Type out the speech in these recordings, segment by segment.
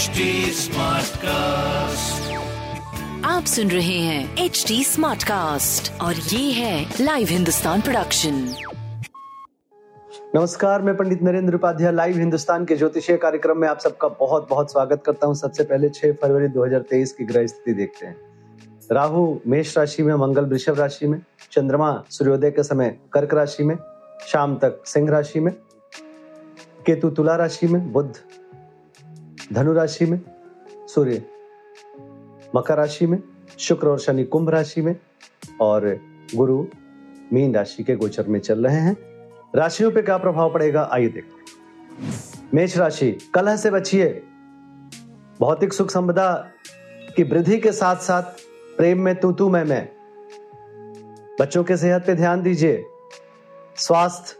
HD Smartcast. आप सुन रहे हैं एच डी स्मार्ट कास्ट और ये है लाइव हिंदुस्तान प्रोडक्शन नमस्कार मैं पंडित नरेंद्र उपाध्याय लाइव हिंदुस्तान के ज्योतिषीय कार्यक्रम में आप सबका बहुत बहुत स्वागत करता हूँ। सबसे पहले 6 फरवरी 2023 की ग्रह स्थिति देखते हैं। राहु मेष राशि में मंगल वृषभ राशि में चंद्रमा सूर्योदय के समय कर्क राशि में शाम तक सिंह राशि में केतु तुला राशि में बुध धनु राशि में, सूर्य मकर राशि में, शुक्र और शनि कुंभ राशि में और गुरु मीन राशि के गोचर में चल रहे हैं। राशियों पे क्या प्रभाव पड़ेगा, आइए देखते हैं। मेष राशि, कलह से बचिए। भौतिक सुख संपदा की वृद्धि के साथ साथ प्रेम में तू तू मैं। मैं बच्चों के सेहत पे ध्यान दीजिए। स्वास्थ्य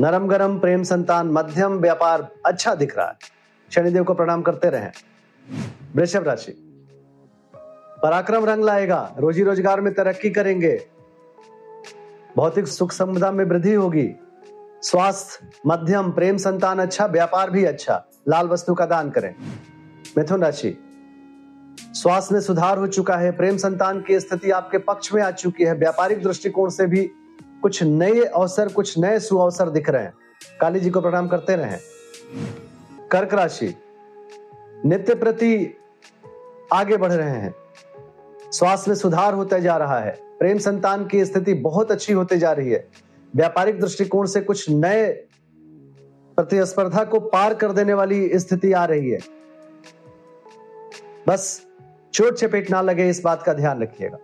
नरम गरम प्रेम संतान, मध्यम, व्यापार अच्छा दिख रहा है। शनिदेव को प्रणाम करते रहे। वृषभ राशि। पराक्रम रंग लाएगा, रोजी रोज़गार में तरक्की करेंगे। भौतिक सुख संपदा में वृद्धि होगी। स्वास्थ्य, मध्यम, प्रेम संतान अच्छा व्यापार भी अच्छा। लाल वस्तु का दान करें। मिथुन राशि। स्वास्थ्य में सुधार हो चुका है, प्रेम संतान की स्थिति आपके पक्ष में आ चुकी है। व्यापारिक दृष्टिकोण से भी कुछ नए अवसर, कुछ नए सुअवसर दिख रहे हैं। काली जी को प्रणाम करते रहें। कर्क राशि नित्य प्रति आगे बढ़ रहे हैं। स्वास्थ्य में सुधार होता जा रहा है। प्रेम संतान की स्थिति बहुत अच्छी होती जा रही है। व्यापारिक दृष्टिकोण से कुछ नए प्रतिस्पर्धा को पार कर देने वाली स्थिति आ रही है। बस चोट चपेट ना लगे, इस बात का ध्यान रखिएगा।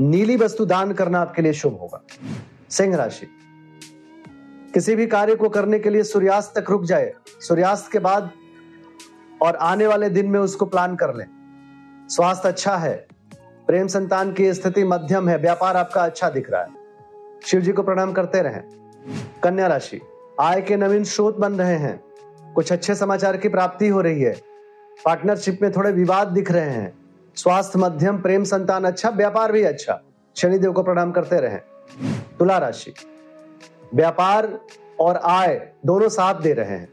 नीली वस्तु दान करना आपके लिए शुभ होगा। सिंह राशि। किसी भी कार्य को करने के लिए सूर्यास्त तक रुक जाए, सूर्यास्त के बाद और आने वाले दिन में उसको प्लान कर लें। स्वास्थ्य अच्छा है, प्रेम संतान की स्थिति मध्यम है, व्यापार आपका अच्छा दिख रहा है। शिव जी को प्रणाम करते रहें। कन्या राशि, आय के नवीन स्रोत बन रहे हैं। कुछ अच्छे समाचार की प्राप्ति हो रही है। पार्टनरशिप में थोड़े विवाद दिख रहे हैं। स्वास्थ्य मध्यम, प्रेम संतान अच्छा व्यापार भी अच्छा। शनिदेव को प्रणाम करते रहें। तुला राशि व्यापार और आय दोनों साथ दे रहे हैं।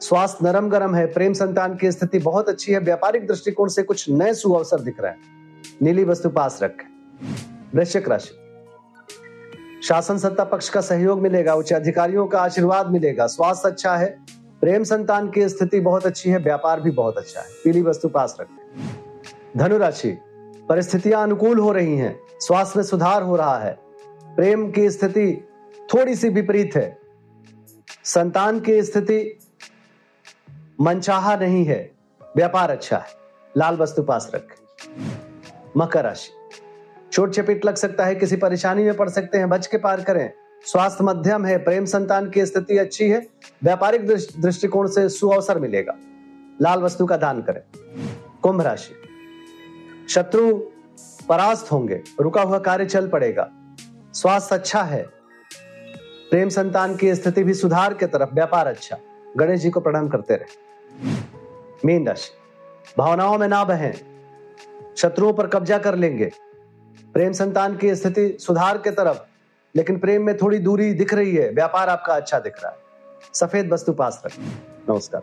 स्वास्थ्य नरम गरम है, प्रेम संतान की स्थिति बहुत अच्छी है, व्यापारिक दृष्टिकोण से कुछ नए सुअवसर दिख रहे हैं। नीली वस्तु पास रखें। वृश्चिक राशि। शासन सत्ता पक्ष का सहयोग मिलेगा, उच्च अधिकारियों का आशीर्वाद मिलेगा, स्वास्थ्य अच्छा है, प्रेम संतान की स्थिति बहुत अच्छी है, व्यापार भी बहुत अच्छा है। पीली वस्तु पास रखें। धनुराशि। परिस्थितियाँ अनुकूल हो रही हैं, स्वास्थ्य में सुधार हो रहा है। प्रेम की स्थिति थोड़ी सी विपरीत है। संतान की स्थिति मनचाहा नहीं है, व्यापार अच्छा है। लाल वस्तु पास रख। मकर राशि। चोट चपेट लग सकता है, किसी परेशानी में पड़ सकते हैं, बच के पार करें। स्वास्थ्य मध्यम है, प्रेम संतान की स्थिति अच्छी है, व्यापारिक दृष्टिकोण से सुअवसर मिलेगा। लाल वस्तु का दान करें। कुंभ राशि। शत्रु परास्त होंगे, रुका हुआ कार्य चल पड़ेगा। स्वास्थ्य अच्छा है प्रेम संतान की स्थिति भी सुधार के तरफ़ व्यापार अच्छा। गणेश जी को प्रणाम करते रहे। मीन राशि। भावनाओं में ना बहें। शत्रुओं पर कब्जा कर लेंगे। प्रेम संतान की स्थिति सुधार के तरफ़, लेकिन प्रेम में थोड़ी दूरी दिख रही है। व्यापार आपका अच्छा दिख रहा है। सफ़ेद वस्तु पास रखें। नमस्कार।